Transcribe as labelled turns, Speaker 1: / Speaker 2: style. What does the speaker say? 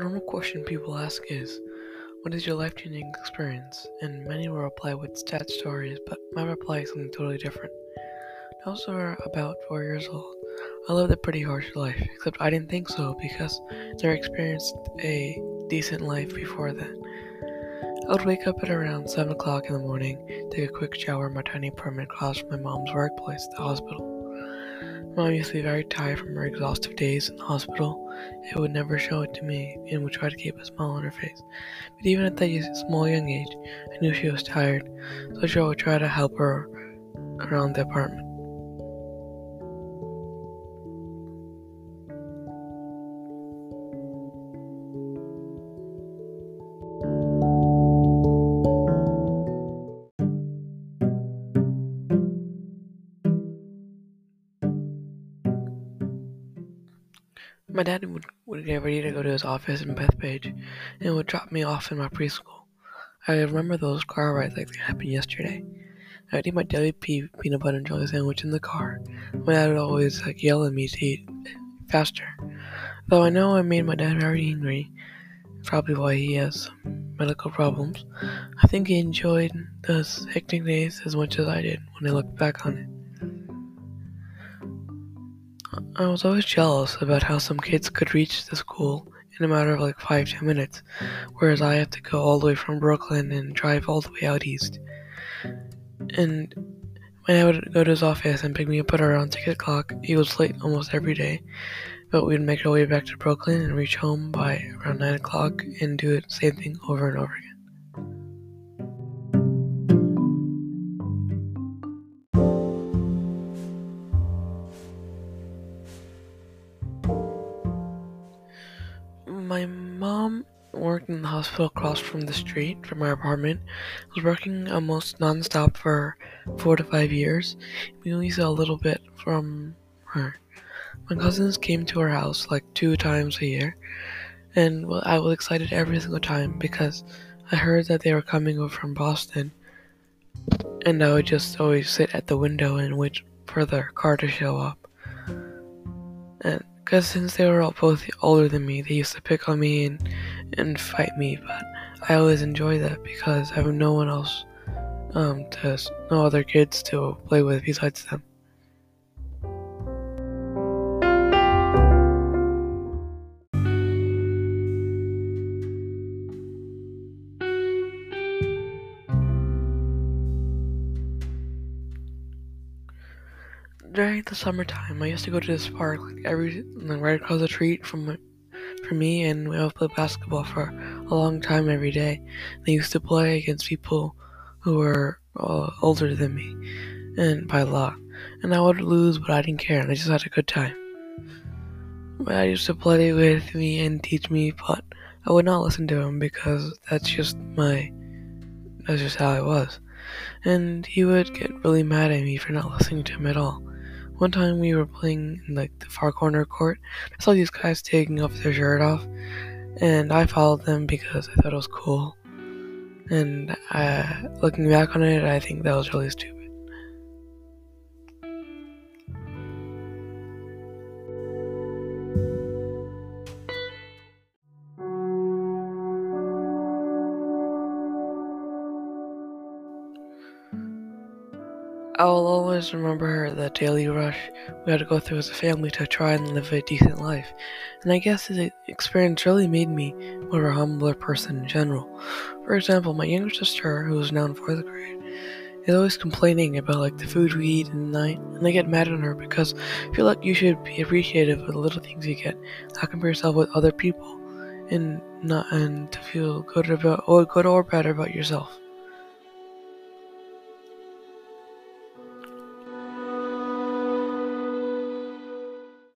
Speaker 1: normal question people ask is, What is your life changing experience? And many will reply with stat stories, but my reply is something totally different. I was about four years old. I lived a pretty harsh life, except I didn't think so because I never experienced a decent life before then. I would wake up at around 7 o'clock in the morning, take a quick shower in my tiny apartment across from my mom's workplace, the hospital. Be very tired from her exhaustive days in the hospital. It would never show it to me and would try to keep a smile on her face. But even at that small young age, I knew she was tired, so I would try to help her around the apartment. My dad would, would get ready to go to his office in Bethpage and would drop me off in my preschool. I remember those car rides like they happened yesterday. I would eat my daily pea, peanut butter and jelly sandwich in the car. My dad would always like yell at me to eat faster. Though I know I made my dad very angry, probably why he has medical problems, I think he enjoyed those hectic days as much as I did when I look back on it. I was always jealous about how some kids could reach the school in a matter of like five, ten minutes, whereas I have to go all the way from Brooklyn and drive all the way out east. And when I would go to his office and pick me up at around 6 o'clock, he was late almost every day, but we'd make our way back to Brooklyn and reach home by around 9 o'clock and do the same thing over and over again. Mom worked in the hospital across from the street from my apartment. I Was working almost nonstop for four to five years. We only saw a little bit from her. My cousins came to our house like two times a year, and I was excited every single time because I heard that they were coming over from Boston, and I would just always sit at the window and wait for their car to show up. And because since they were all both older than me, they used to pick on me and, and fight me, but I always enjoy that because I have no one else, um, to, no other kids to play with besides them. During the summertime, I used to go to this park like every like, right across the street from from me, and we would play basketball for a long time every day. They used to play against people who were uh, older than me, and by lot. And I would lose, but I didn't care, and I just had a good time. My dad used to play with me and teach me, but I would not listen to him because that's just my that's just how I was. And he would get really mad at me for not listening to him at all. One time we were playing in like the far corner court. I saw these guys taking off their shirt off, and I followed them because I thought it was cool. And uh, looking back on it, I think that was really stupid. I will always remember the daily rush we had to go through as a family to try and live a decent life, and I guess the experience really made me more of a humbler person in general. For example, my younger sister, who is now in fourth grade, is always complaining about like the food we eat in the night, and I get mad at her because I feel like you should be appreciative of the little things you get, not compare yourself with other people, and not and to feel good about or good or bad about yourself.